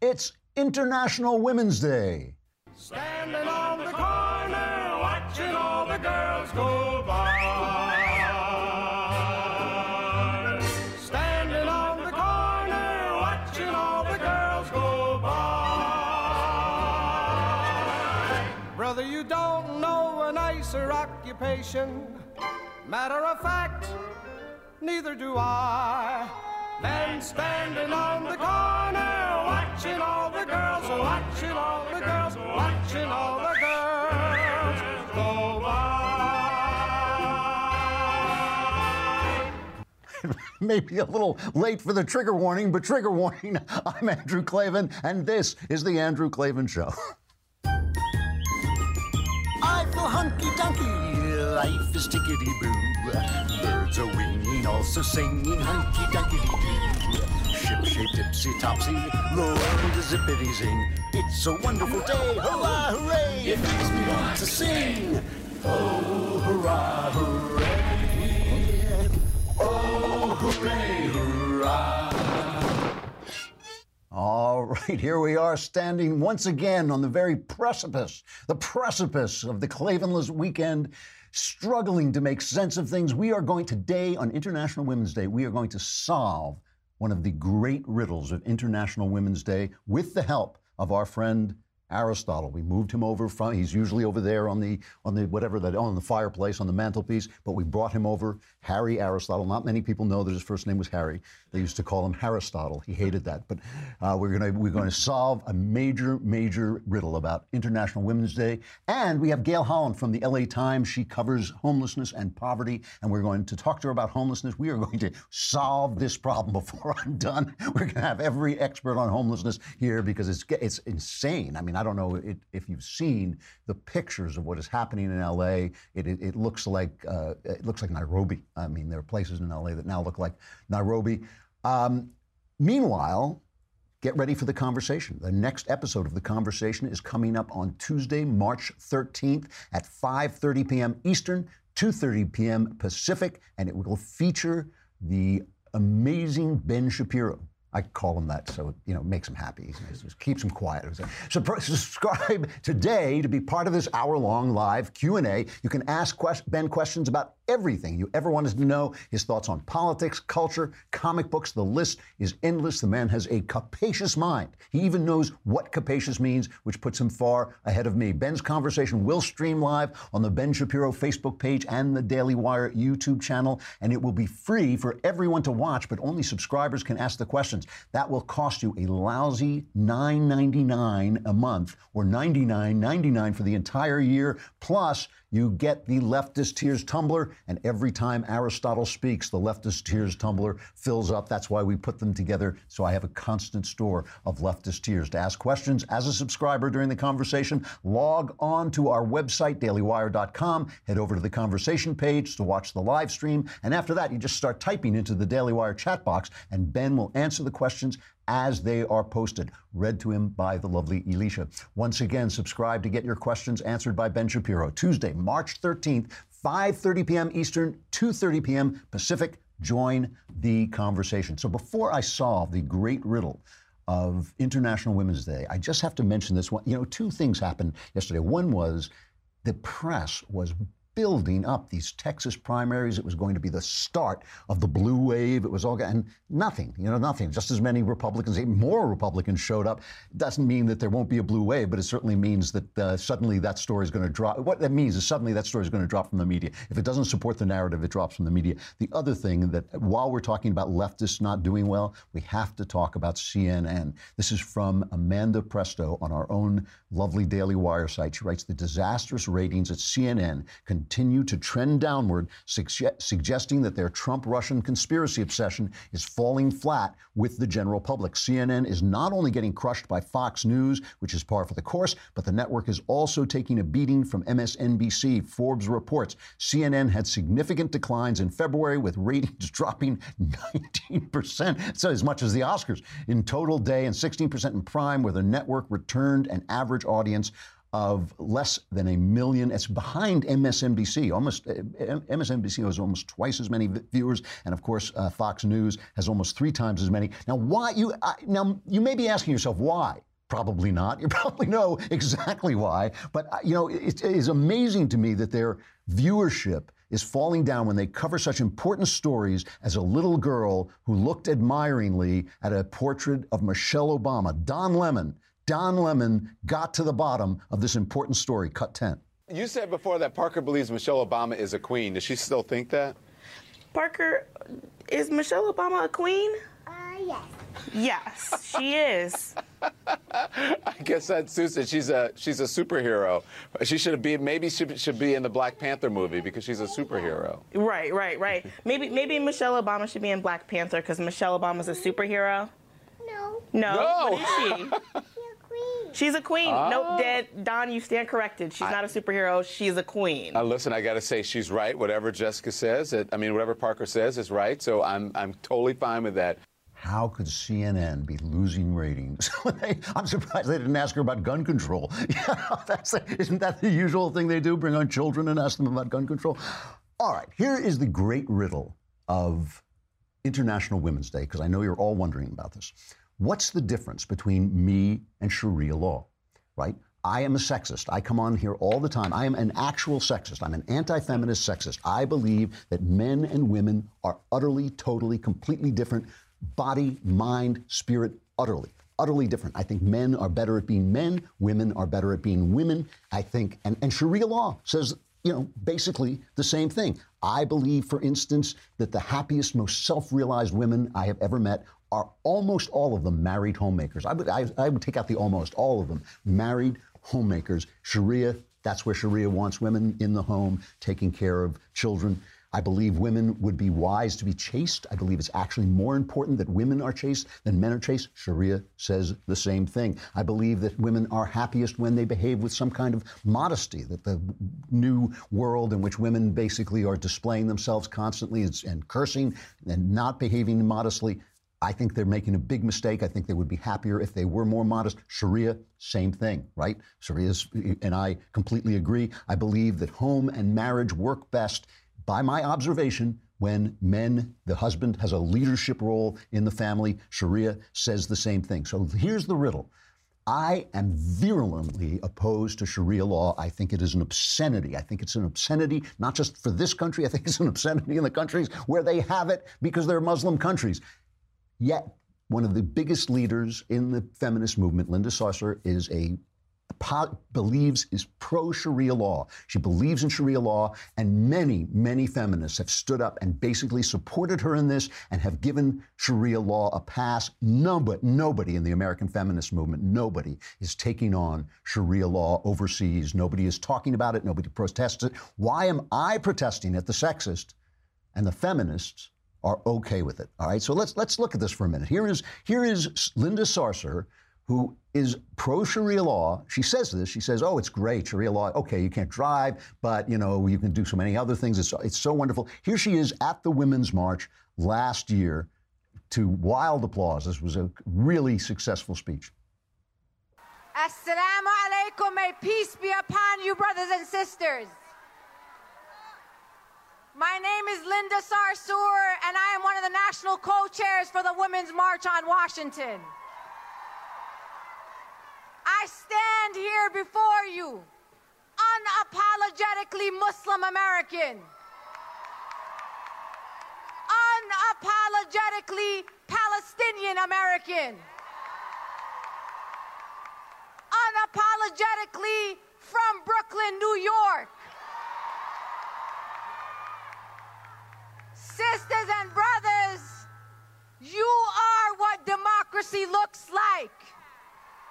It's International Women's Day. Standing on the corner, watching all the girls go by. Standing on the corner, watching all the girls go by. Brother, you don't know a nicer occupation. Matter of fact, neither do I. Than standing on the corner, watching all the girls, watching all the girls, watching all the girls go by. Maybe a little late for the trigger warning, but trigger warning. I'm Andrew Klavan, and this is The Andrew Klavan Show. I feel hunky dunky, life is tickety boo. Birds are winging, also singing hunky dunky doo. Ship shape tipsy topsy, the world is zippity zing. It's a wonderful day, hurrah, hooray! It makes me want to sing. Oh, hurrah, hooray! Oh, hooray, hurrah! All right, here we are standing once again on the very precipice, the precipice of the Klavanless weekend, struggling to make sense of things. We are going today on International Women's Day, we are going to solve one of the great riddles of International Women's Day with the help of our friend Aristotle. We moved him over from, he's usually over there on the, on the, whatever that, on the fireplace, on the mantelpiece, but we brought him over, Harry Aristotle. Not many people know that his first name was Harry. They used to call him Aristotle. He hated that. But uh, we're to, we're to solve a major, major riddle about International Women's Day. And we have Gale Holland from the LA Times. She covers homelessness and poverty. And we're going to talk to her about homelessness. We are going to solve this problem before I'm done. We're to have every expert on homelessness here because it's, it's insane. I mean, I don't know it, if you've seen the pictures of what is happening in LA. It, it, it looks like uh, it looks like Nairobi. I mean, there are places in LA that now look like Nairobi. Um, meanwhile, get ready for the conversation. The next episode of the conversation is coming up on Tuesday, March 13th at 5:30 p.m. Eastern, 2:30 p.m. Pacific, and it will feature the amazing Ben Shapiro. I call him that, so you know, makes him happy. Keeps him quiet. So subscribe today to be part of this hour-long live Q and A. You can ask Ben questions about everything you ever wanted to know. His thoughts on politics, culture, comic books. The list is endless. The man has a capacious mind. He even knows what capacious means, which puts him far ahead of me. Ben's conversation will stream live on the Ben Shapiro Facebook page and the Daily Wire YouTube channel, and it will be free for everyone to watch, but only subscribers can ask the questions. That will cost you a lousy $9.99 a month or $99.99 for the entire year. Plus, you get the Leftist Tears tumbler, and every time Aristotle speaks, the Leftist Tears tumbler fills up. That's why we put them together, so I have a constant store of Leftist Tears. To ask questions as a subscriber during the conversation, log on to our website, dailywire.com, head over to the conversation page to watch the live stream, and after that, you just start typing into the Daily Wire chat box, and Ben will answer the questions as they are posted, read to him by the lovely Elisha. Once again, subscribe to get your questions answered by Ben Shapiro. Tuesday, March 13th, 5:30 p.m. Eastern, 2:30 p.m. Pacific. Join the conversation. So before I solve the great riddle of International Women's Day, I just have to mention this one. You know, two things happened yesterday. One was the press was building up these Texas primaries. It was going to be the start of the blue wave. It was all, and nothing, you know, nothing. Just as many Republicans, even more Republicans showed up. Doesn't mean that there won't be a blue wave, but it certainly means that uh, suddenly that story is going to drop. What that means is suddenly that story is going to drop from the media. If it doesn't support the narrative, it drops from the media. The other thing that while we're talking about leftists not doing well, we have to talk about CNN. This is from Amanda Presto on our own lovely Daily Wire site. She writes the disastrous ratings at CNN continue to trend downward, suge- suggesting that their Trump Russian conspiracy obsession is falling flat with the general public. CNN is not only getting crushed by Fox News, which is par for the course, but the network is also taking a beating from MSNBC. Forbes reports CNN had significant declines in February, with ratings dropping 19%, so as much as the Oscars in total day, and 16% in prime, where the network returned an average audience of less than a million. It's behind MSNBC. Almost uh, MSNBC has almost twice as many viewers, and of course, uh, Fox News has almost three times as many. Now, why you uh, now you may be asking yourself why. Probably not. You probably know exactly why. But uh, you know, it is amazing to me that their viewership is falling down when they cover such important stories as a little girl who looked admiringly at a portrait of Michelle Obama. Don Lemon, Don Lemon got to the bottom of this important story. Cut 10. You said before that Parker believes Michelle Obama is a queen. Does she still think that? Parker, is Michelle Obama a queen? Uh, yes. Yes, she is. I guess that's Susan. She's a she's a superhero. She should be maybe she should be in the Black Panther movie because she's a superhero. Right, right, right. Maybe maybe Michelle Obama should be in Black Panther because Michelle Obama's a superhero. No. No. No. What is she? You're a queen. She's a queen. Oh. Nope, Dad, Don, you stand corrected. She's not a superhero. She's a queen. Uh, listen, I got to say she's right. Whatever Jessica says, it, I mean, whatever Parker says is right. So I'm I'm totally fine with that. How could CNN be losing ratings? I'm surprised they didn't ask her about gun control. That's, isn't that the usual thing they do? Bring on children and ask them about gun control? All right, here is the great riddle of International Women's Day, because I know you're all wondering about this. What's the difference between me and Sharia law, right? I am a sexist. I come on here all the time. I am an actual sexist. I'm an anti feminist sexist. I believe that men and women are utterly, totally, completely different body, mind, spirit, utterly. Utterly different. I think men are better at being men, women are better at being women. I think, and, and Sharia law says, you know, basically the same thing. I believe, for instance, that the happiest, most self realized women I have ever met are almost all of them married homemakers. I would, I, I would take out the almost all of them married homemakers. Sharia, that's where Sharia wants women in the home, taking care of children. I believe women would be wise to be chaste. I believe it's actually more important that women are chaste than men are chaste. Sharia says the same thing. I believe that women are happiest when they behave with some kind of modesty, that the new world in which women basically are displaying themselves constantly and, and cursing and not behaving modestly. I think they're making a big mistake. I think they would be happier if they were more modest. Sharia, same thing, right? Sharia's, and I completely agree. I believe that home and marriage work best by my observation, when men, the husband has a leadership role in the family, Sharia says the same thing. So here's the riddle. I am virulently opposed to Sharia law. I think it is an obscenity. I think it's an obscenity, not just for this country, I think it's an obscenity in the countries where they have it because they're Muslim countries. Yet, one of the biggest leaders in the feminist movement, Linda Sarsour, is a believes is pro Sharia law. She believes in Sharia law, and many, many feminists have stood up and basically supported her in this and have given Sharia law a pass. Nobody, nobody in the American feminist movement, nobody is taking on Sharia law overseas. Nobody is talking about it. Nobody protests it. Why am I protesting it? The sexist and the feminists are okay with it. All right. So let's let's look at this for a minute. Here is here is Linda Sarsour who is pro Sharia law. She says this. She says, "Oh, it's great Sharia law. Okay, you can't drive, but you know you can do so many other things. It's it's so wonderful." Here she is at the Women's March last year, to wild applause. This was a really successful speech. Assalamu alaikum. May peace be upon you, brothers and sisters. My name is Linda Sarsour, and I am one of the national co-chairs for the Women's March on Washington. I stand here before you, unapologetically Muslim American, unapologetically Palestinian American, unapologetically from Brooklyn, New York. Sisters and brothers, you are what democracy looks like.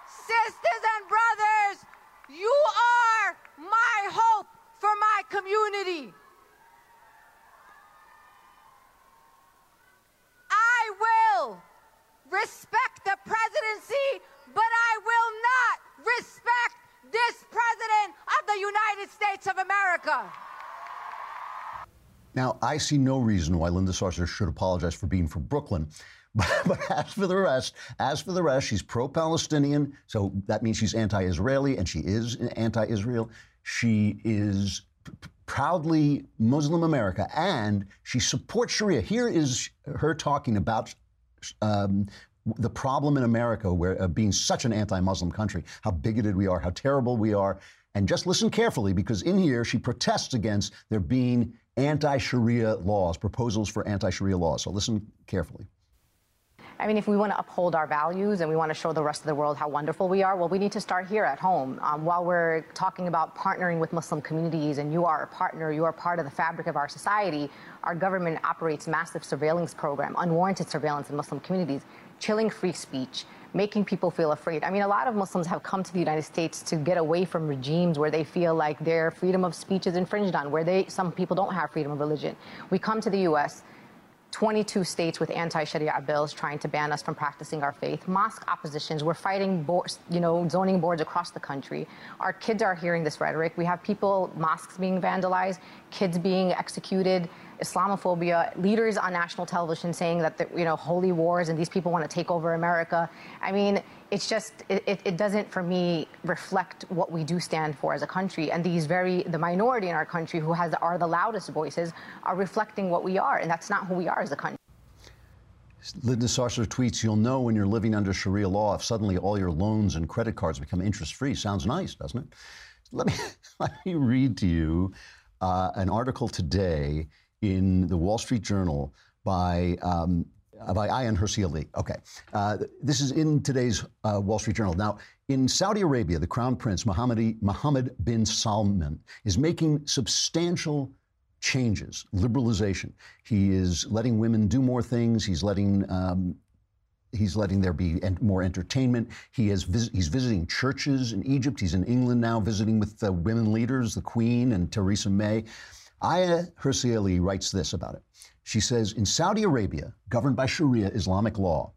Sisters and brothers, you are my hope for my community. I will respect the presidency, but I will not respect this president of the United States of America. Now, I see no reason why Linda Sarsour should apologize for being from Brooklyn. But, as for the rest, as for the rest, she's pro-Palestinian, so that means she's anti-Israeli, and she is anti-Israel. She is p- proudly Muslim America, and she supports Sharia. Here is her talking about um, the problem in America, where uh, being such an anti-Muslim country, how bigoted we are, how terrible we are. And just listen carefully, because in here she protests against there being anti-Sharia laws, proposals for anti-Sharia laws. So listen carefully. I mean, if we want to uphold our values and we want to show the rest of the world how wonderful we are, well, we need to start here at home. Um, while we're talking about partnering with Muslim communities and you are a partner, you are part of the fabric of our society, our government operates massive surveillance program, unwarranted surveillance in Muslim communities, chilling free speech, making people feel afraid. I mean, a lot of Muslims have come to the United States to get away from regimes where they feel like their freedom of speech is infringed on, where they some people don't have freedom of religion. We come to the U.S. 22 states with anti-Sharia bills trying to ban us from practicing our faith. Mosque oppositions. We're fighting, you know, zoning boards across the country. Our kids are hearing this rhetoric. We have people, mosques being vandalized, kids being executed, Islamophobia, leaders on national television saying that, the, you know, holy wars and these people want to take over America. I mean, it's just, it, it doesn't, for me, reflect what we do stand for as a country. And these very, the minority in our country who has are the loudest voices are reflecting what we are. And that's not who we are as a country. Linda Sarsour tweets, you'll know when you're living under Sharia law if suddenly all your loans and credit cards become interest free. Sounds nice, doesn't it? Let me, let me read to you uh, an article today in the Wall Street Journal by um, uh, by Ayaan Hirsi Ali. Okay. Uh, this is in today's uh, Wall Street Journal. Now, in Saudi Arabia, the Crown Prince Mohammed, Mohammed bin Salman is making substantial changes, liberalization. He is letting women do more things. He's letting um, he's letting there be more entertainment. He is vis- he's visiting churches in Egypt. He's in England now, visiting with the women leaders, the Queen and Theresa May. Ayaan Hirsi Ali writes this about it. She says, in Saudi Arabia, governed by Sharia Islamic law,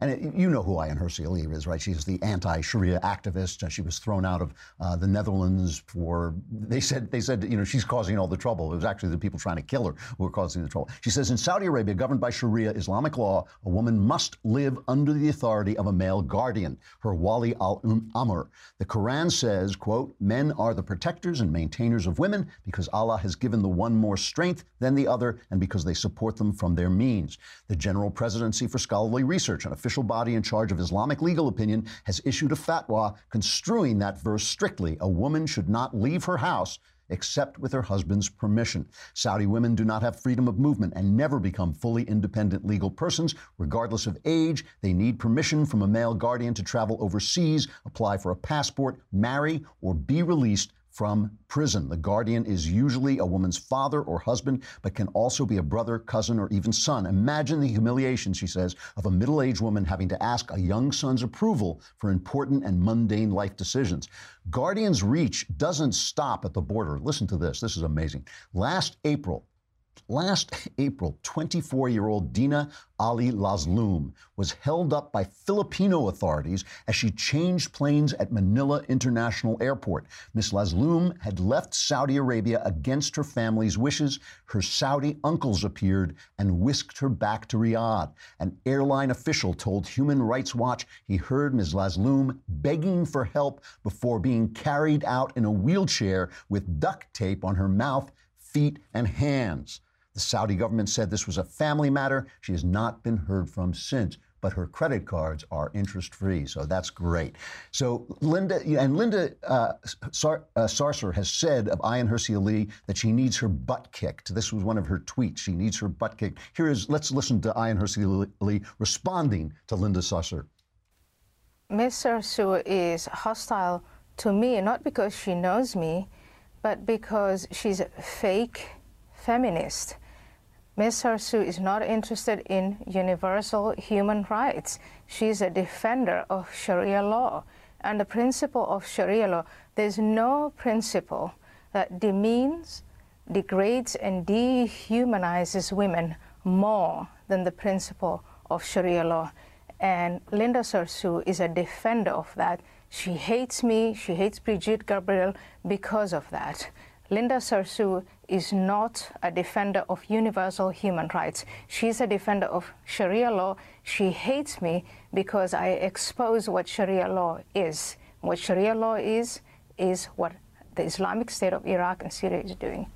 and it, you know who Ayaan Hirsi is, right? She's the anti-Sharia activist. She was thrown out of uh, the Netherlands for they said they said you know she's causing all the trouble. It was actually the people trying to kill her who were causing the trouble. She says in Saudi Arabia, governed by Sharia Islamic law, a woman must live under the authority of a male guardian, her wali al amr. The Quran says, "quote Men are the protectors and maintainers of women because Allah has given the one more strength than the other, and because they support them from their means." The General Presidency for Scholarly Research, an official body in charge of Islamic legal opinion, has issued a fatwa construing that verse strictly. A woman should not leave her house except with her husband's permission. Saudi women do not have freedom of movement and never become fully independent legal persons. Regardless of age, they need permission from a male guardian to travel overseas, apply for a passport, marry, or be released from prison. The guardian is usually a woman's father or husband, but can also be a brother, cousin, or even son. Imagine the humiliation, she says, of a middle aged woman having to ask a young son's approval for important and mundane life decisions. Guardian's reach doesn't stop at the border. Listen to this. This is amazing. Last April, Last April, 24 year old Dina Ali Lasloom was held up by Filipino authorities as she changed planes at Manila International Airport. Miss Lasloom had left Saudi Arabia against her family's wishes. Her Saudi uncles appeared and whisked her back to Riyadh. An airline official told Human Rights Watch he heard Ms. Lasloom begging for help before being carried out in a wheelchair with duct tape on her mouth, feet, and hands. The Saudi government said this was a family matter. She has not been heard from since, but her credit cards are interest free, so that's great. So Linda and Linda uh, Sar, uh, has said of Ayaan Hirsi Ali that she needs her butt kicked. This was one of her tweets. She needs her butt kicked. Here is let's listen to Ayaan Hirsi Ali responding to Linda Sarsour. Ms. Sarsour is hostile to me not because she knows me, but because she's a fake feminist. Ms. Sarsour is not interested in universal human rights. She's a defender of Sharia law. And the principle of Sharia law, there's no principle that demeans, degrades, and dehumanizes women more than the principle of Sharia law. And Linda Sarsour is a defender of that. She hates me, she hates Brigitte Gabriel because of that. Linda Sarsour is not a defender of universal human rights. She's a defender of Sharia law. She hates me because I expose what Sharia law is. What Sharia law is, is what the Islamic State of Iraq and Syria is doing.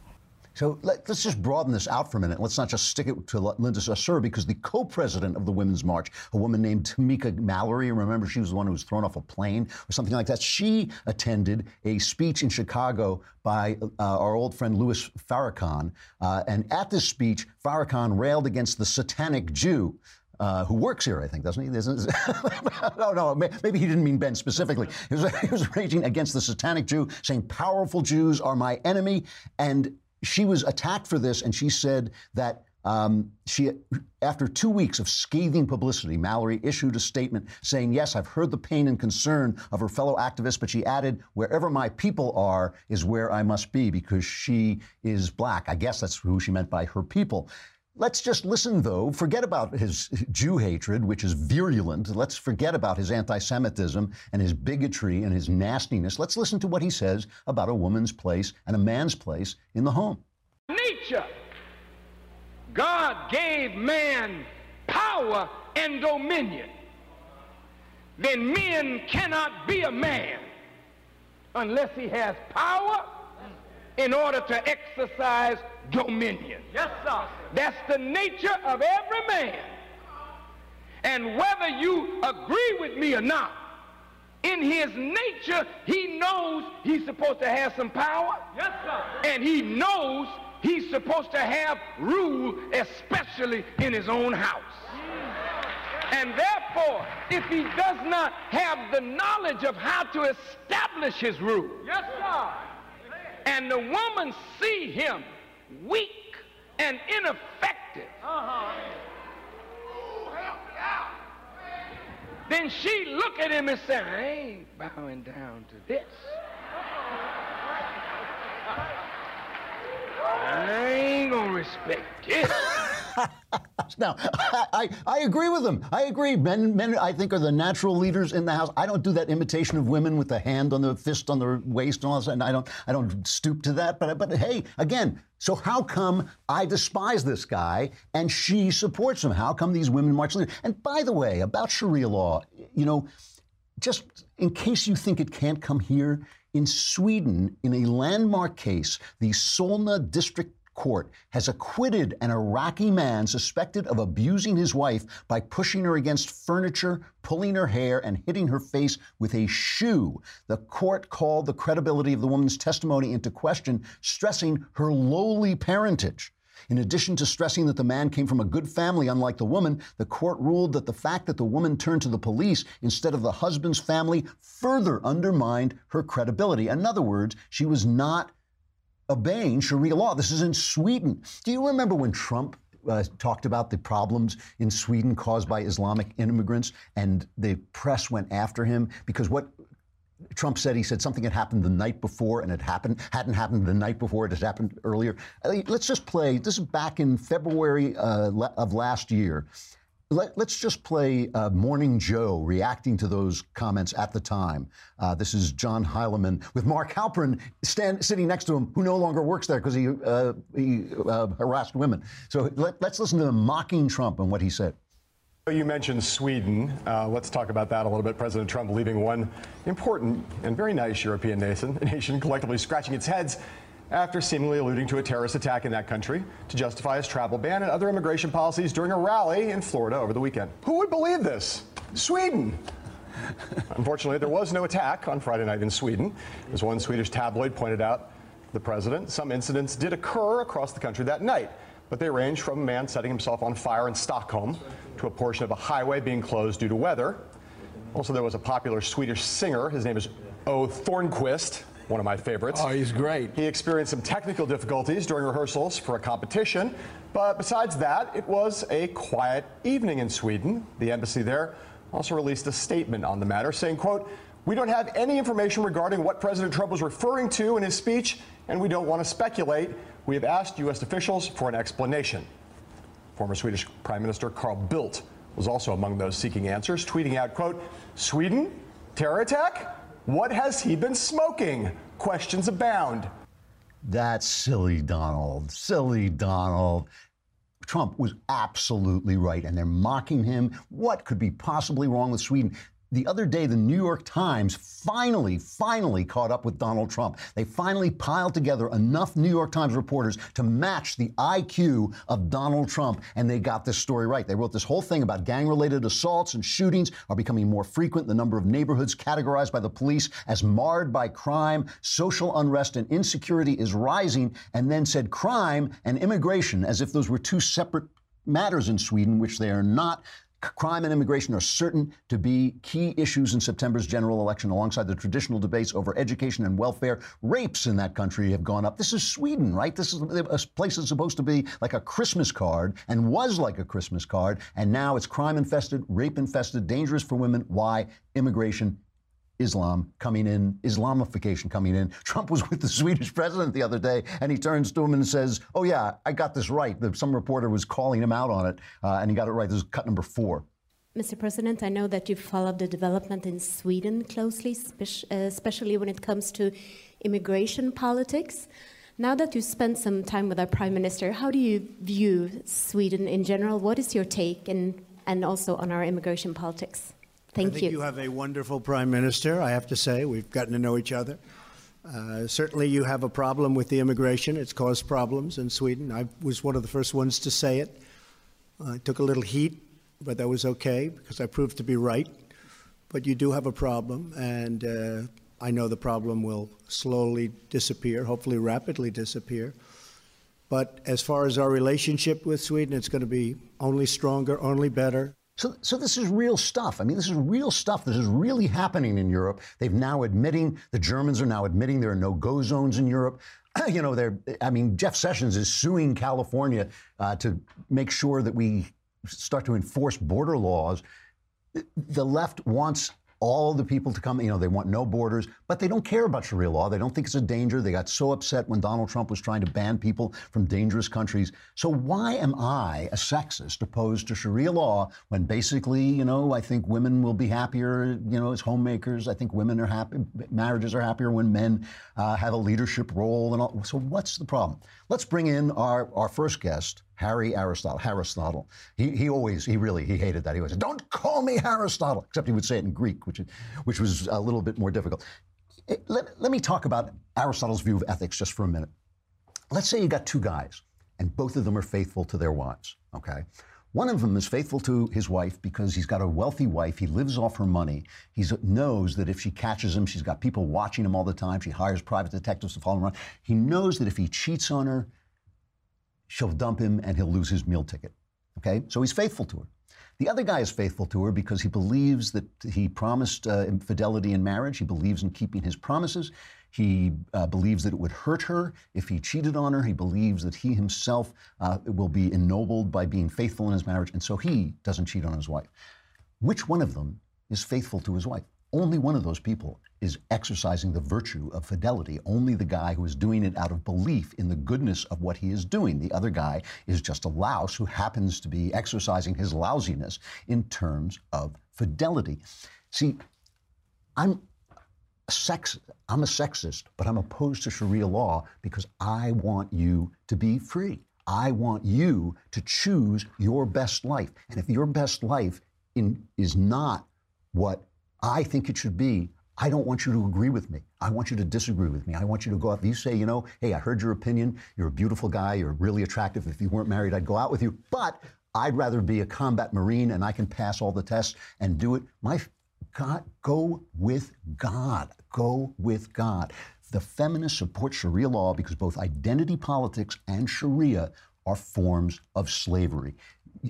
So let, us just broaden this out for a minute. Let's not just stick it to Linda Sarsour because the co-president of the Women's March, a woman named Tamika Mallory, remember she was the one who was thrown off a plane or something like that. She attended a speech in Chicago by uh, our old friend Louis Farrakhan, uh, and at this speech, Farrakhan railed against the satanic Jew. Uh, who works here, I think, doesn't he? no, no, maybe he didn't mean Ben specifically. He was, he was raging against the satanic Jew, saying, Powerful Jews are my enemy. And she was attacked for this, and she said that um, she, after two weeks of scathing publicity, Mallory issued a statement saying, Yes, I've heard the pain and concern of her fellow activists, but she added, Wherever my people are is where I must be because she is black. I guess that's who she meant by her people. Let's just listen, though. Forget about his Jew hatred, which is virulent. Let's forget about his anti Semitism and his bigotry and his nastiness. Let's listen to what he says about a woman's place and a man's place in the home. Nature. God gave man power and dominion. Then men cannot be a man unless he has power in order to exercise dominion. Yes, sir. That's the nature of every man. And whether you agree with me or not, in his nature, he knows he's supposed to have some power. Yes, sir. And he knows he's supposed to have rule, especially in his own house. Mm. And therefore, if he does not have the knowledge of how to establish his rule, yes, sir. and the woman see him weak and ineffective, uh-huh. then she look at him and say, I ain't bowing down to this. I ain't gonna respect it. now, I, I, agree with them. I agree. Men, men, I think, are the natural leaders in the house. I don't do that imitation of women with the hand on the fist on the waist and all that. And I don't, I don't stoop to that. But, but hey, again, so how come I despise this guy and she supports him? How come these women march? And by the way, about Sharia law, you know, just in case you think it can't come here, in Sweden, in a landmark case, the Solna District Court has acquitted an Iraqi man suspected of abusing his wife by pushing her against furniture, pulling her hair, and hitting her face with a shoe. The court called the credibility of the woman's testimony into question, stressing her lowly parentage. In addition to stressing that the man came from a good family, unlike the woman, the court ruled that the fact that the woman turned to the police instead of the husband's family further undermined her credibility. In other words, she was not obeying Sharia law. This is in Sweden. Do you remember when Trump uh, talked about the problems in Sweden caused by Islamic immigrants, and the press went after him because what Trump said he said something had happened the night before, and it happened hadn't happened the night before. It had happened earlier. Uh, let's just play. This is back in February uh, of last year. Let, us just play uh, Morning Joe reacting to those comments at the time. Uh, this is John Heilemann with Mark Halperin stand, sitting next to him, who no longer works there because he, uh, he uh, harassed women. So let, let's listen to him mocking Trump and what he said. You mentioned Sweden. Uh, let's talk about that a little bit. President Trump leaving one important and very nice European nation, nation collectively scratching its heads after seemingly alluding to a terrorist attack in that country to justify his travel ban and other immigration policies during a rally in Florida over the weekend. Who would believe this? Sweden. Unfortunately, there was no attack on Friday night in Sweden. As one Swedish tabloid pointed out, the president, some incidents did occur across the country that night, but they ranged from a man setting himself on fire in Stockholm to a portion of a highway being closed due to weather. Also, there was a popular Swedish singer. His name is O. Thörnqvist one of my favorites. Oh, he's great. He experienced some technical difficulties during rehearsals for a competition, but besides that, it was a quiet evening in Sweden. The embassy there also released a statement on the matter saying, quote, we don't have any information regarding what President Trump was referring to in his speech, and we don't want to speculate. We have asked U.S. officials for an explanation. Former Swedish Prime Minister Carl Bildt was also among those seeking answers, tweeting out, quote, Sweden? Terror attack? What has he been smoking? Questions abound. That's silly, Donald. Silly, Donald. Trump was absolutely right, and they're mocking him. What could be possibly wrong with Sweden? The other day, the New York Times finally, finally caught up with Donald Trump. They finally piled together enough New York Times reporters to match the IQ of Donald Trump, and they got this story right. They wrote this whole thing about gang related assaults and shootings are becoming more frequent. The number of neighborhoods categorized by the police as marred by crime, social unrest, and insecurity is rising, and then said crime and immigration as if those were two separate matters in Sweden, which they are not. Crime and immigration are certain to be key issues in September's general election, alongside the traditional debates over education and welfare. Rapes in that country have gone up. This is Sweden, right? This is a place that's supposed to be like a Christmas card and was like a Christmas card, and now it's crime infested, rape infested, dangerous for women. Why? Immigration Islam coming in, Islamification coming in. Trump was with the Swedish president the other day, and he turns to him and says, "Oh yeah, I got this right." Some reporter was calling him out on it, uh, and he got it right. This is cut number four. Mr. President, I know that you followed the development in Sweden closely, uh, especially when it comes to immigration politics. Now that you spent some time with our Prime Minister, how do you view Sweden in general? What is your take and, and also on our immigration politics? Thank I think you. you have a wonderful prime minister, I have to say. We've gotten to know each other. Uh, certainly, you have a problem with the immigration. It's caused problems in Sweden. I was one of the first ones to say it. Uh, I took a little heat, but that was okay because I proved to be right. But you do have a problem, and uh, I know the problem will slowly disappear, hopefully rapidly disappear. But as far as our relationship with Sweden, it's going to be only stronger, only better. So, so this is real stuff. I mean, this is real stuff. This is really happening in Europe. They've now admitting the Germans are now admitting there are no go zones in Europe. you know, they're. I mean, Jeff Sessions is suing California uh, to make sure that we start to enforce border laws. The left wants all the people to come. You know, they want no borders, but they don't care about Sharia law. They don't think it's a danger. They got so upset when Donald Trump was trying to ban people from dangerous countries. So why am I a sexist opposed to Sharia law when basically, you know, I think women will be happier, you know, as homemakers. I think women are happy, marriages are happier when men uh, have a leadership role and all. So what's the problem? Let's bring in our, our first guest. Harry Aristotle. Aristotle. He, he always, he really, he hated that. He always said, don't call me Aristotle, except he would say it in Greek, which, which was a little bit more difficult. Eh, let, let me talk about Aristotle's view of ethics just for a minute. Let's say you got two guys, and both of them are faithful to their wives, okay? One of them is faithful to his wife because he's got a wealthy wife. He lives off her money. He knows that if she catches him, she's got people watching him all the time. She hires private detectives to follow him around. He knows that if he cheats on her, she'll dump him and he'll lose his meal ticket. Okay? So he's faithful to her. The other guy is faithful to her because he believes that he promised uh, fidelity in marriage. He believes in keeping his promises. He uh, believes that it would hurt her if he cheated on her. He believes that he himself uh, will be ennobled by being faithful in his marriage, and so he doesn't cheat on his wife. Which one of them is faithful to his wife? Only one of those people is exercising the virtue of fidelity. Only the guy who is doing it out of belief in the goodness of what he is doing. The other guy is just a louse who happens to be exercising his lousiness in terms of fidelity. See, I'm a sex, I'm a sexist, but I'm opposed to Sharia law because I want you to be free. I want you to choose your best life. And if your best life in, is not what I think it should be. I don't want you to agree with me. I want you to disagree with me. I want you to go out. You say, you know, hey, I heard your opinion. You're a beautiful guy. You're really attractive. If you weren't married, I'd go out with you. But I'd rather be a combat marine and I can pass all the tests and do it. My God, go with God. Go with God. The feminists support Sharia law because both identity politics and Sharia are forms of slavery.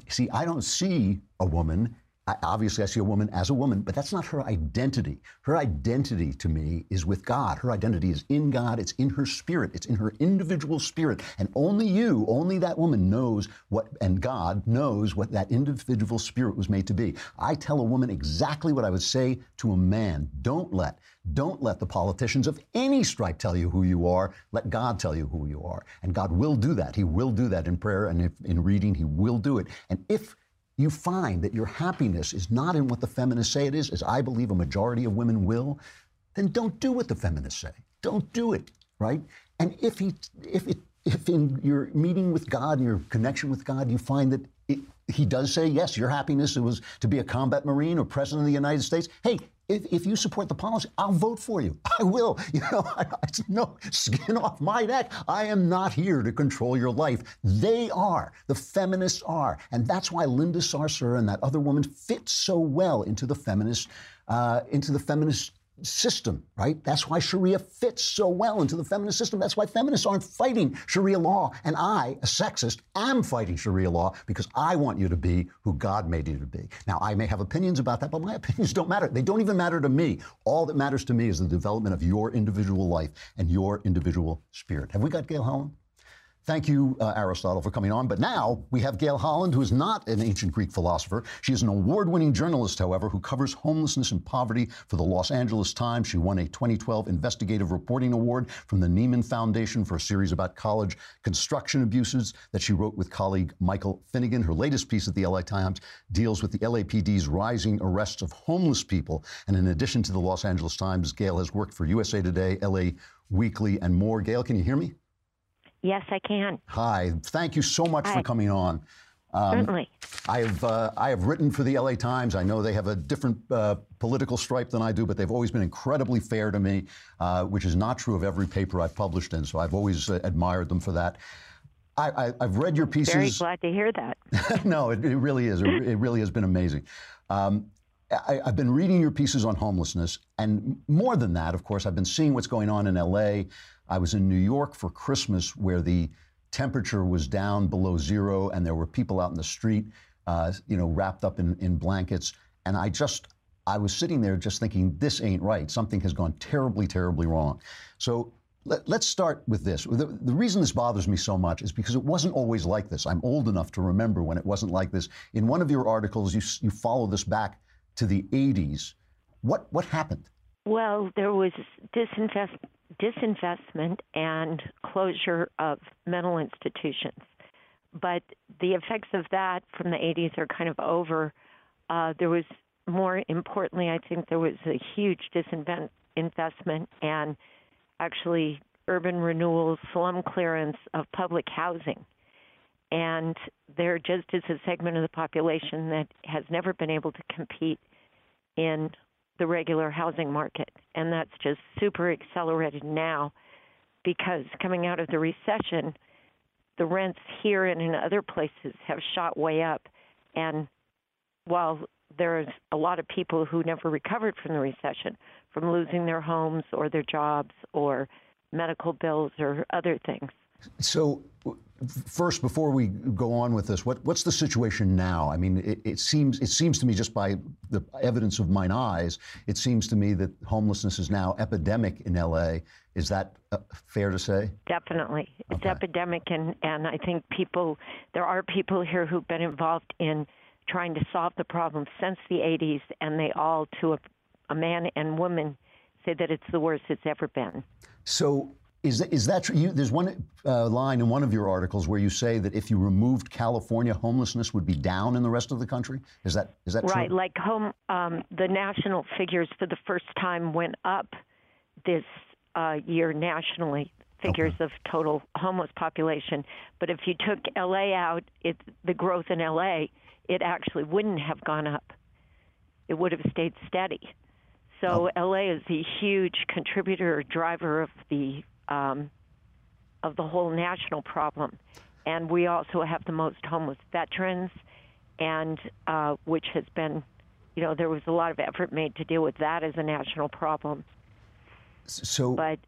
See, I don't see a woman obviously I see a woman as a woman, but that's not her identity. Her identity to me is with God. Her identity is in God. It's in her spirit. It's in her individual spirit. And only you, only that woman knows what, and God knows what that individual spirit was made to be. I tell a woman exactly what I would say to a man. Don't let, don't let the politicians of any stripe tell you who you are. Let God tell you who you are. And God will do that. He will do that in prayer and if, in reading. He will do it. And if you find that your happiness is not in what the feminists say it is, as I believe a majority of women will, then don't do what the feminists say. Don't do it, right? And if he, if it, if in your meeting with God your connection with God, you find that it, he does say, yes, your happiness was to be a combat marine or president of the United States. Hey, if, if you support the policy, I'll vote for you. I will. You know, I, it's no skin off my neck. I am not here to control your life. They are. The feminists are. And that's why Linda Sarsour and that other woman fit so well into the feminist, uh, into the feminist system, right? That's why Sharia fits so well into the feminist system. That's why feminists aren't fighting Sharia law. And I, a sexist, am fighting Sharia law because I want you to be who God made you to be. Now, I may have opinions about that, but my opinions don't matter. They don't even matter to me. All that matters to me is the development of your individual life and your individual spirit. Have we got Gale Holland? Thank you, uh, Aristotle, for coming on. But now we have Gale Holland, who is not an ancient Greek philosopher. She is an award winning journalist, however, who covers homelessness and poverty for the Los Angeles Times. She won a 2012 Investigative Reporting Award from the Nieman Foundation for a series about college construction abuses that she wrote with colleague Michael Finnegan. Her latest piece at the LA Times deals with the LAPD's rising arrests of homeless people. And in addition to the Los Angeles Times, Gale has worked for USA Today, LA Weekly, and more. Gale, can you hear me? Yes, I can. Hi. Thank you so much Hi. for coming on. Um, Certainly. I have uh, I have written for the LA Times. I know they have a different uh, political stripe than I do, but they've always been incredibly fair to me, uh, which is not true of every paper I've published in. So I've always uh, admired them for that. I, I, have read your pieces. Very glad to hear that. no, it, it, really is. It, it, really has been amazing. Um, I, have been reading your pieces on homelessness, and more than that, of course, I've been seeing what's going on in LA. I was in New York for Christmas, where the temperature was down below zero, and there were people out in the street, uh, you know, wrapped up in, in blankets. And I just, I was sitting there just thinking, this ain't right. Something has gone terribly, terribly wrong. So let, us start with this. The, the, reason this bothers me so much is because it wasn't always like this. I'm old enough to remember when it wasn't like this. In one of your articles, you, you follow this back to the 80s. What, what happened? Well, there was disinvest, disinvestment and closure of mental institutions. But the effects of that from the 80s are kind of over. Uh, there was, more importantly, I think there was a huge disinvestment and actually urban renewal, slum clearance of public housing. And there just is a segment of the population that has never been able to compete in the regular housing market. And that's just super accelerated now because coming out of the recession, the rents here and in other places have shot way up. And while there's a lot of people who never recovered from the recession, from losing their homes or their jobs or medical bills or other things. So, first, before we go on with this, what, what's the situation now? I mean, it, it, seems it seems to me just by the evidence of mine eyes, it seems to me that homelessness is now epidemic in L.A. Is that uh, fair to say? Definitely, it's epidemic, and and I think people there are people here who've been involved in trying to solve the problem since the 80s, and they all, to a, a man and woman, say that it's the worst it's ever been. So is that, is that true? You, there's one uh, line in one of your articles where you say that if you removed California, homelessness would be down in the rest of the country. Is that is that right? True? Like home, um, the national figures for the first time went up this uh, year nationally. Figures okay. of total homeless population, but if you took LA out, it the growth in LA, it actually wouldn't have gone up. It would have stayed steady. So oh. LA is a huge contributor, driver of the um, of the whole national problem. And we also have the most homeless veterans, and uh, which has been, you know, there was a lot of effort made to deal with that as a national problem. So, but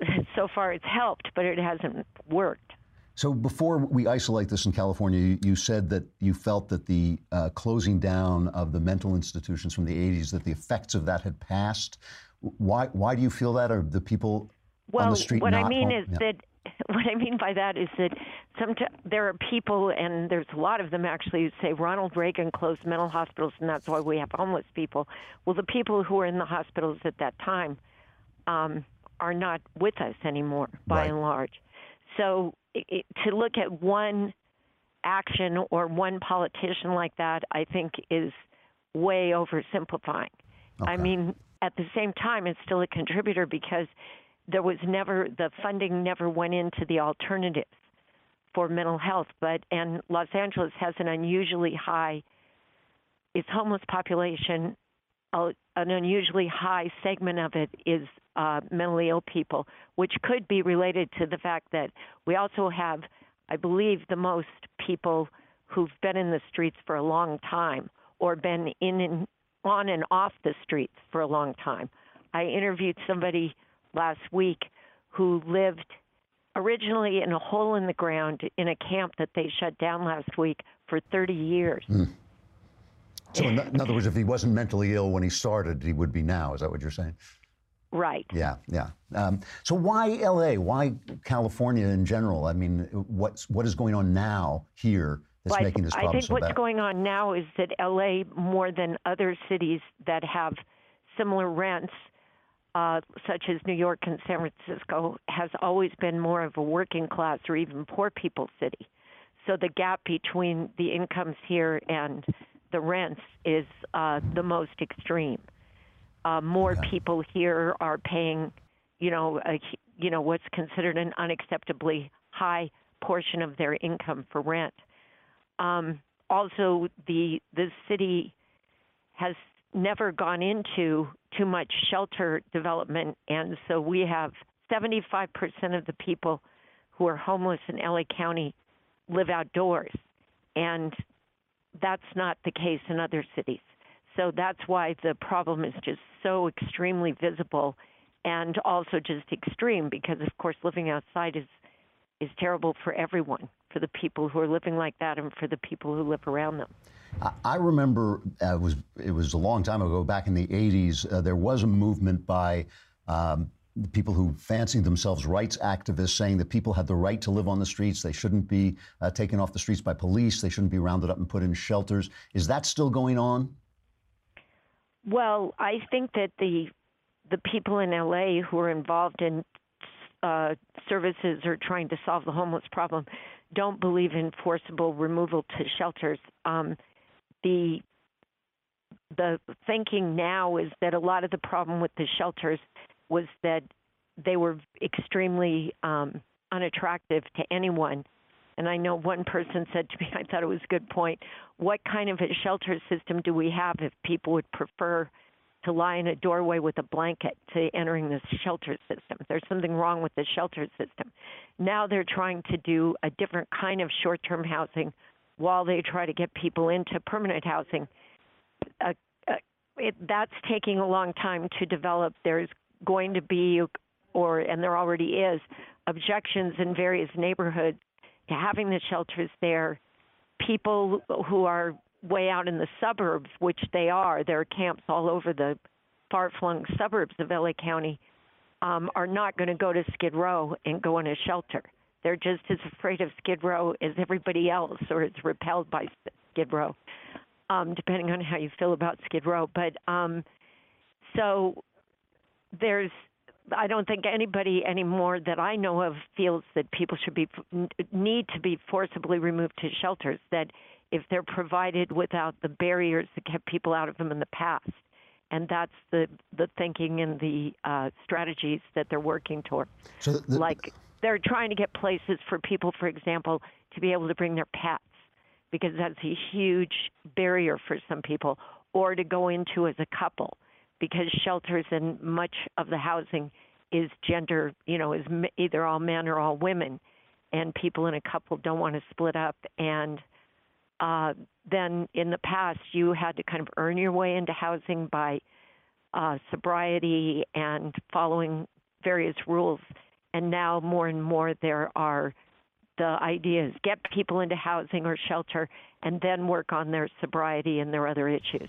so far it's helped, but it hasn't worked. So before we isolate this in California, you, you said that you felt that the uh, closing down of the mental institutions from the 80s, that the effects of that had passed. Why, why do you feel that? Are the people well, on the street what I mean is yeah. that what I mean by that is that sometimes there are people, and there's a lot of them actually, who say Ronald Reagan closed mental hospitals, and that's why we have homeless people. Well, the people who were in the hospitals at that time um, are not with us anymore, by Right. and large. So it, to look at one action or one politician like that, I think is way oversimplifying. I mean, at the same time, it's still a contributor because there was never the funding never went into the alternatives for mental health. But and Los Angeles has an unusually high its homeless population. An unusually high segment of it is uh, mentally ill people, which could be related to the fact that we also have, I believe, the most people who've been in the streets for a long time or been in and on and off the streets for a long time. I interviewed somebody last week who lived originally in a hole in the ground in a camp that they shut down last week for 30 years. Mm. So, in, in, other words, if he wasn't mentally ill when he started, he would be now. Is that what you're saying? Right. Yeah, yeah. Um, so why L.A.? Why California in general? I mean, what's what is going on now here that's well, making this problem I think so what's bad? going on now is that L.A. more than other cities that have similar rents, uh, such as New York and San Francisco, has always been more of a working class or even poor people city. So the gap between the incomes here and the rents is uh, the most extreme. Uh, more okay. people here are paying, you know, a, you know what's considered an unacceptably high portion of their income for rent. Um, also, the the city has never gone into too much shelter development, and so we have 75% of the people who are homeless in LA County live outdoors, and that's not the case in other cities. So that's why the problem is just so extremely visible and also just extreme because of course living outside is is terrible for everyone, for the people who are living like that and for the people who live around them. I remember uh, it was it was a long time ago, back in the '80s. Uh, there was a movement by um, people who fancied themselves rights activists saying that people had the right to live on the streets. They shouldn't be uh, taken off the streets by police. They shouldn't be rounded up and put in shelters. Is that still going on? Well, I think that the the people in LA who are involved in uh, services are trying to solve the homeless problem don't believe in forcible removal to shelters. Um, the the thinking now is that a lot of the problem with the shelters was that they were extremely um, unattractive to anyone. And I know one person said to me, I thought it was a good point. What kind of a shelter system do we have if people would prefer to lie in a doorway with a blanket to entering this shelter system? There's something wrong with the shelter system. Now they're trying to do a different kind of short term housing while they try to get people into permanent housing. Uh, uh, it, that's taking a long time to develop. There's going to be, or and there already is, objections in various neighborhoods to having the shelters there. People who are way out in the suburbs, which they are, there are camps all over the far-flung suburbs of LA County, um, are not going to go to Skid Row and go in a shelter. They're just as afraid of Skid Row as everybody else, or is repelled by Skid Row, um, depending on how you feel about Skid Row. But um, so there's I don't think anybody anymore that I know of feels that people should be need to be forcibly removed to shelters. That if they're provided without the barriers that kept people out of them in the past, and that's the the thinking and the uh, strategies that they're working toward. So the, like they're trying to get places for people, for example, to be able to bring their pets, because that's a huge barrier for some people, or to go into as a couple because shelters and much of the housing is gender, you know, is either all men or all women, and people in a couple don't want to split up. And uh, then in the past, you had to kind of earn your way into housing by uh, sobriety and following various rules. And now more and more there are the ideas get people into housing or shelter and then work on their sobriety and their other issues.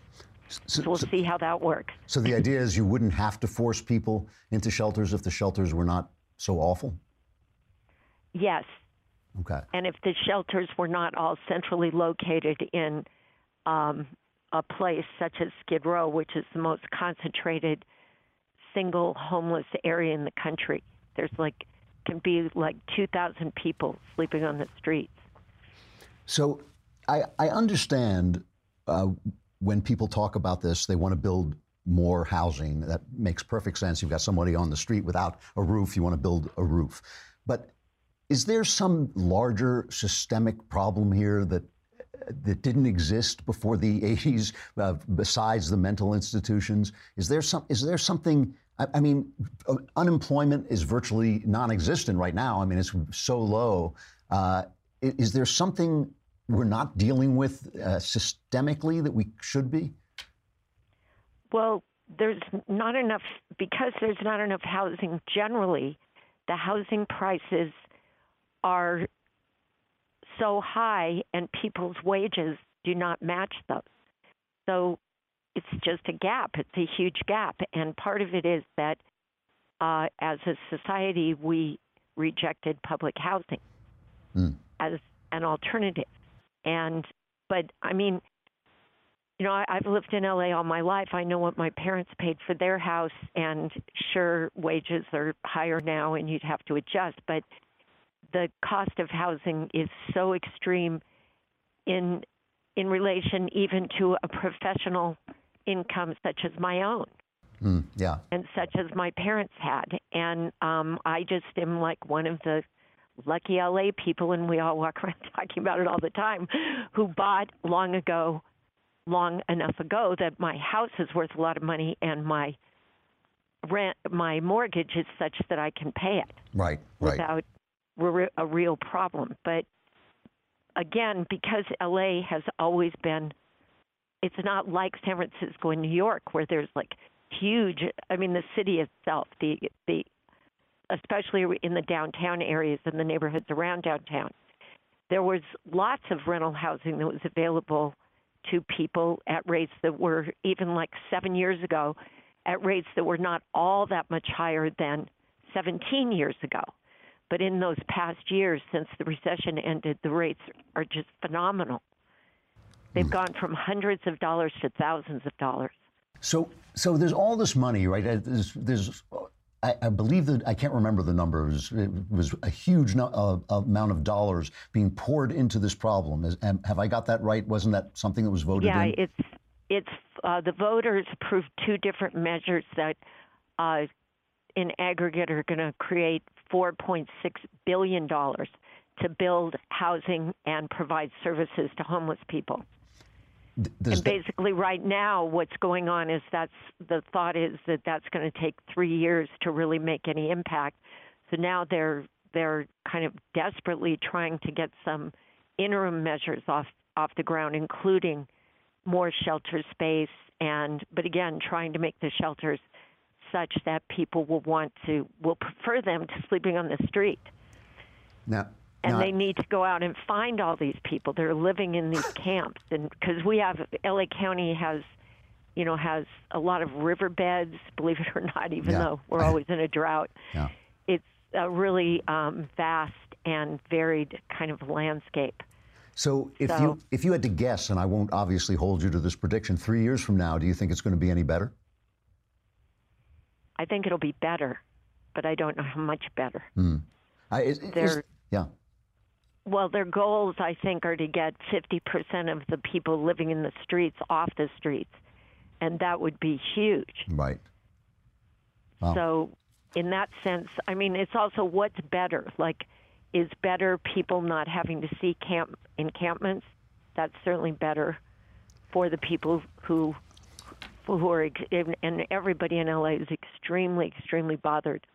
So, we'll see how that works. So the idea is you wouldn't have to force people into shelters if the shelters were not so awful? Yes. Okay. And if the shelters were not all centrally located in um, a place such as Skid Row, which is the most concentrated single homeless area in the country, there's like can be like 2,000 people sleeping on the streets. So I, I understand uh, when people talk about this, they want to build more housing. That makes perfect sense. You've got somebody on the street without a roof, you want to build a roof. But is there some larger systemic problem here that that didn't exist before the 80s uh, besides the mental institutions? Is there some is there something I, mean, uh, unemployment is virtually non-existent right now. I mean, it's so low. Uh, i- is there something we're not dealing with uh, systemically that we should be? Well, there's not enough because there's not enough housing generally. The housing prices are so high, and people's wages do not match those. So it's just a gap. It's a huge gap, and part of it is that uh, as a society we rejected public housing as an alternative. And but I mean, you know, I, I've lived in LA all my life. I know what my parents paid for their house, and sure, wages are higher now, and you'd have to adjust. But the cost of housing is so extreme in in relation even to a professional income such as my own Mm, yeah. and such as my parents had. And um, I just am like one of the lucky LA people, and we all walk around talking about it all the time, who bought long ago, long enough ago that my house is worth a lot of money and my rent, my mortgage is such that I can pay it Right. Right. without re- a real problem. But again, because LA has always been, it's not like San Francisco and New York where there's like huge. I mean, the city itself, the the, especially in the downtown areas and the neighborhoods around downtown, there was lots of rental housing that was available to people at rates that were even like seven years ago, at rates that were not all that much higher than 17 years ago. But in those past years, since the recession ended, the rates are just phenomenal. They've gone from hundreds of dollars to thousands of dollars. So, so there's all this money, right? Uh, There's, there's I, I believe that I can't remember the numbers. It was, a huge no, uh, amount of dollars being poured into this problem. Is, have I got that right? Wasn't that something that was voted yeah, in? it's it's uh, the voters approved two different measures that, uh, in aggregate, are going to create 4.6 billion dollars to build housing and provide services to homeless people. Does and that- basically, right now, what's going on is that's the thought is that that's going to take three years to really make any impact. So now they're they're kind of desperately trying to get some interim measures off off the ground, including more shelter space, and but again, trying to make the shelters such that people will want to will prefer them to sleeping on the street now, and now, they need to go out and find all these people that are living in these camps and because we have la county has you know has a lot of riverbeds believe it or not even Yeah. though we're always in a drought Yeah. it's a really um, vast and varied kind of landscape so if so- you if you had to guess, and I won't obviously hold you to this prediction, three years from now, do you think it's going to be any better? I think it'll be better but i don't know how much better Hmm. I, is, is- yeah. Well, their goals, I think, are to get 50% of the people living in the streets off the streets, and that would be huge. Right. Wow. So, in that sense, I mean, it's also what's better. Like, is better people not having to see camp encampments? That's certainly better for the people who who are and everybody in LA is extremely, extremely bothered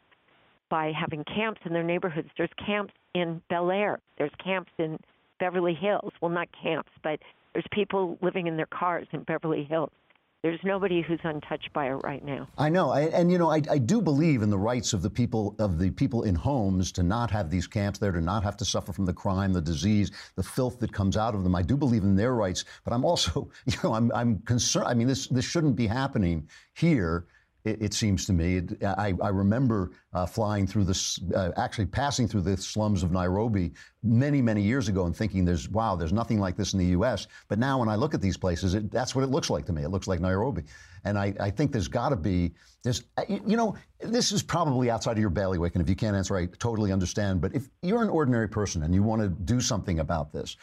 by having camps in their neighborhoods. There's camps in Bel Air. There's camps in Beverly Hills. Well, not camps, but there's people living in their cars in Beverly Hills. There's nobody who's untouched by it right now. I know, I, and you know, I, I do believe in the rights of the people of the people in homes to not have these camps there, to not have to suffer from the crime, the disease, the filth that comes out of them. I do believe in their rights, but I'm also, you know, I'm, I'm concerned. I mean, this this shouldn't be happening here. It, it seems to me. I, I remember uh, flying through this, uh, actually passing through the slums of Nairobi many, many years ago, and thinking, "There's wow, there's nothing like this in the U.S." But now, when I look at these places, it, that's what it looks like to me. It looks like Nairobi, and I, I think there's got to be there's, uh, you know, this is probably outside of your bailiwick, and if you can't answer, I totally understand. But if you're an ordinary person and you want to do something about this,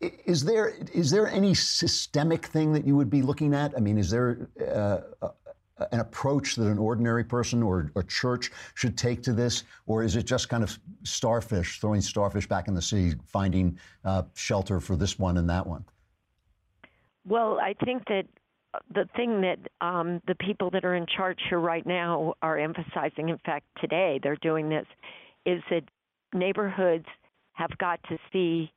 is there is there any systemic thing that you would be looking at? I mean, is there uh, a- an approach that an ordinary person or a church should take to this, or is it just kind of starfish, throwing starfish back in the sea, finding uh, shelter for this one and that one? Well, I think that the thing that um, the people that are in charge here right now are emphasizing, in fact, today they're doing this, is that neighborhoods have got to see,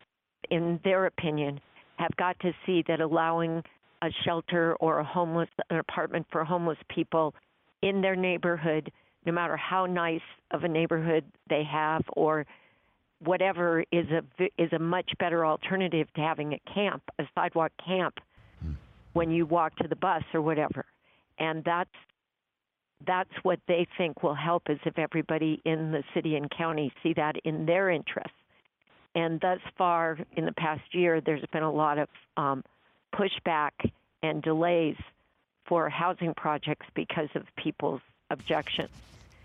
in their opinion, have got to see that allowing a shelter or a homeless, an apartment for homeless people in their neighborhood, no matter how nice of a neighborhood they have or whatever, is a v- is a much better alternative to having a camp, a sidewalk camp when you walk to the bus or whatever. And that's that's what they think will help is if everybody in the city and county see that in their interests. And thus far, in the past year, there's been a lot of um, pushback and delays for housing projects because of people's objections.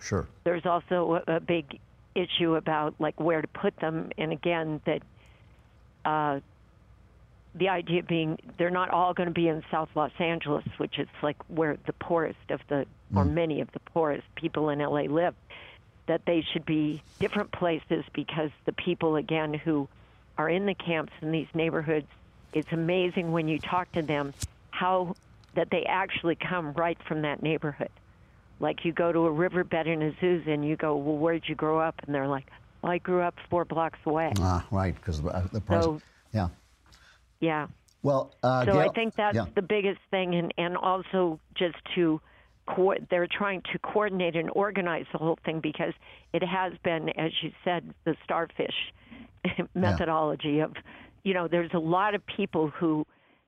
Sure. There's also a, a big issue about like where to put them, and again that uh, the idea being they're not all going to be in South Los Angeles, which is like where the poorest of the or many of the poorest people in LA live. That they should be different places because the people again who are in the camps in these neighborhoods, it's amazing when you talk to them how that they actually come right from that neighborhood. Like you go to a riverbed in Azusa and you go, well, where'd you grow up? And they're like, well, I grew up four blocks away. Ah, right, because the, the price. So- yeah. Yeah. Well, uh, so I think that's yeah. the biggest thing, and and also just to, co- they're trying to coordinate and organize the whole thing because it has been, as you said, the starfish methodology of, you know, there's a lot of people who,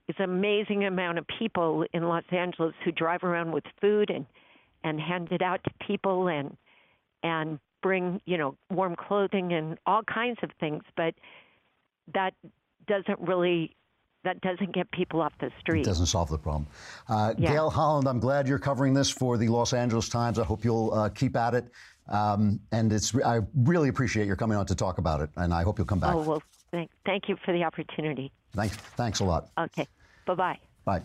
it's an amazing amount of people in Los Angeles who drive around with food and and hand it out to people and and bring you know warm clothing and all kinds of things, but that doesn't really that doesn't get people off the street. It doesn't solve the problem. Uh, Yeah. Gale Holland, I'm glad you're covering this for the Los Angeles Times. I hope you'll uh, keep at it. Um, and it's I really appreciate your coming on to talk about it, and I hope you'll come back. Oh well, thank thank you for the opportunity. Thanks, thanks a lot. Okay, bye bye. Bye.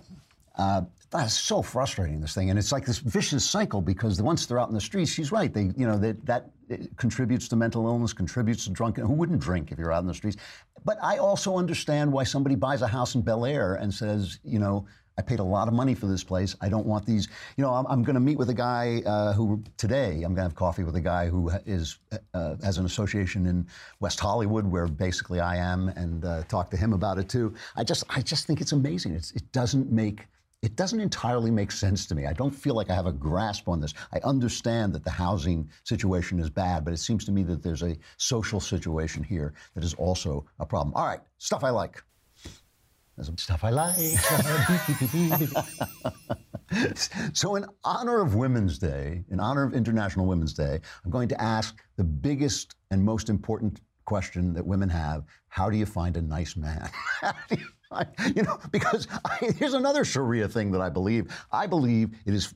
Uh, that's so frustrating, this thing, and it's like this vicious cycle because once they're out in the streets, she's right. They, you know, that that contributes to mental illness, contributes to drunken. Who wouldn't drink if you're out in the streets? But I also understand why somebody buys a house in Bel Air and says, you know, I paid a lot of money for this place. I don't want these. You know, I'm, I'm going to meet with a guy uh, who today I'm going to have coffee with a guy who is uh, has an association in West Hollywood where basically I am, and uh, talk to him about it too. I just I just think it's amazing. It's, it doesn't make it doesn't entirely make sense to me. I don't feel like I have a grasp on this. I understand that the housing situation is bad, but it seems to me that there's a social situation here that is also a problem. All right, stuff I like. Some stuff I like. so, in honor of Women's Day, in honor of International Women's Day, I'm going to ask the biggest and most important question that women have How do you find a nice man? You I, you know, because I, here's another Sharia thing that I believe. I believe it is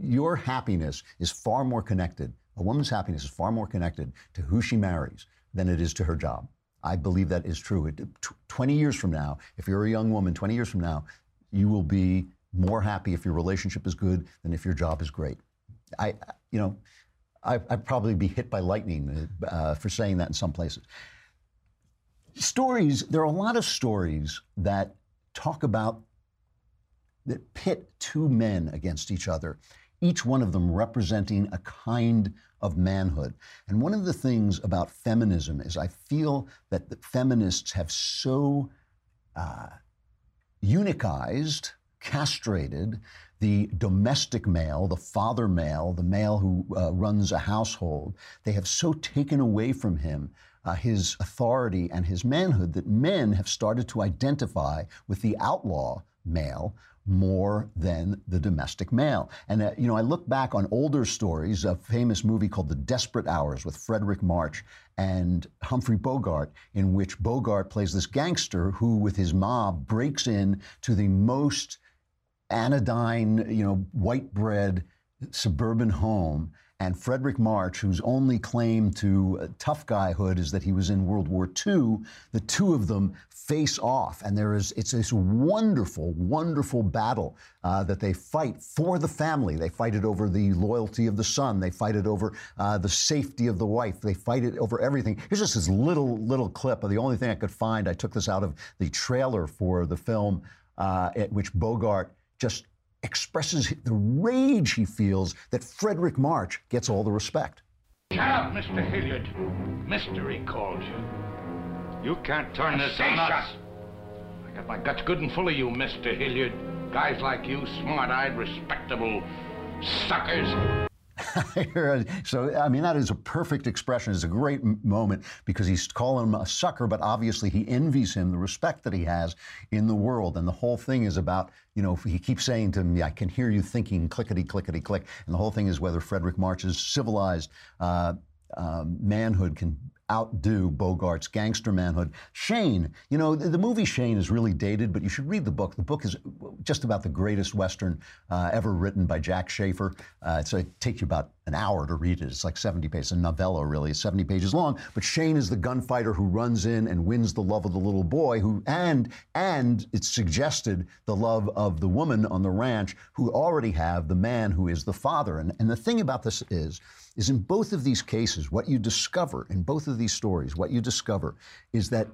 your happiness is far more connected. A woman's happiness is far more connected to who she marries than it is to her job. I believe that is true. It, tw- 20 years from now, if you're a young woman, 20 years from now, you will be more happy if your relationship is good than if your job is great. I, you know, I, I'd probably be hit by lightning uh, for saying that in some places stories, there are a lot of stories that talk about, that pit two men against each other, each one of them representing a kind of manhood. And one of the things about feminism is I feel that feminists have so uh, unicized, castrated the domestic male, the father male, the male who uh, runs a household. They have so taken away from him uh, his authority and his manhood that men have started to identify with the outlaw male more than the domestic male. And, uh, you know, I look back on older stories, a famous movie called The Desperate Hours with Fredric March and Humphrey Bogart, in which Bogart plays this gangster who, with his mob, breaks in to the most anodyne, you know, white bread suburban home. And Fredric March, whose only claim to uh, tough guyhood is that he was in World War II, the two of them face off. And there is, it's this wonderful, wonderful battle uh, that they fight for the family. They fight it over the loyalty of the son. They fight it over uh, the safety of the wife. They fight it over everything. Here's just this little, little clip. The only thing I could find, I took this out of the trailer for the film, uh, at which Bogart just expresses the rage he feels that Fredric March gets all the respect. Shut Mr. Hilliard. Mystery called you. You can't turn this on us. I got my guts good and full of you, Mr. Hilliard. Guys like you, smart-eyed, respectable suckers. so, I mean, that is a perfect expression. It's a great moment because he's calling him a sucker, but obviously he envies him the respect that he has in the world. And the whole thing is about, you know, he keeps saying to me, I can hear you thinking clickety, clickety, click. And the whole thing is whether Fredric March's civilized uh, uh, manhood can outdo Bogart's gangster manhood. Shane, you know, the, the, movie Shane is really dated, but you should read the book. The book is just about the greatest Western uh, ever written by Jack Schaefer. Uh, so it takes you about an hour to read it. It's like 70 pages, a novella really, it's 70 pages long. But Shane is the gunfighter who runs in and wins the love of the little boy who, and, and it's suggested the love of the woman on the ranch who already have the man who is the father. And, and the thing about this is, is in both of these cases, what you discover in both of these stories, what you discover is that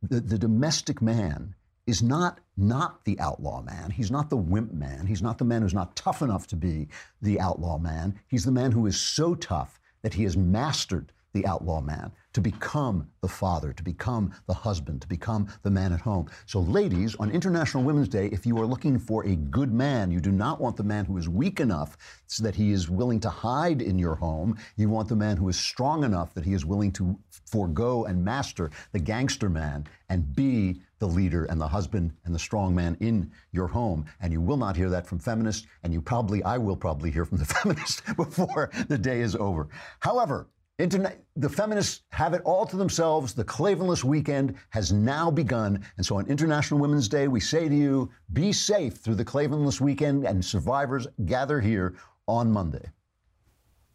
the, the domestic man is not not the outlaw man. He's not the wimp man. He's not the man who's not tough enough to be the outlaw man. He's the man who is so tough that he has mastered the outlaw man, to become the father, to become the husband, to become the man at home. So, ladies, on International Women's Day, if you are looking for a good man, you do not want the man who is weak enough so that he is willing to hide in your home. You want the man who is strong enough that he is willing to forego and master the gangster man and be the leader and the husband and the strong man in your home. And you will not hear that from feminists, and you probably, I will probably hear from the feminists before the day is over. However, Internet, the feminists have it all to themselves. The Klavanless weekend has now begun. And so on International Women's Day, we say to you, be safe through the Klavanless weekend, and survivors gather here on Monday.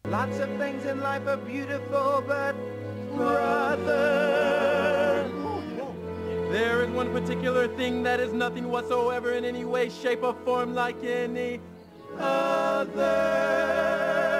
Lots of things in life are beautiful, but brother, there is one particular thing that is nothing whatsoever in any way, shape, or form like any other.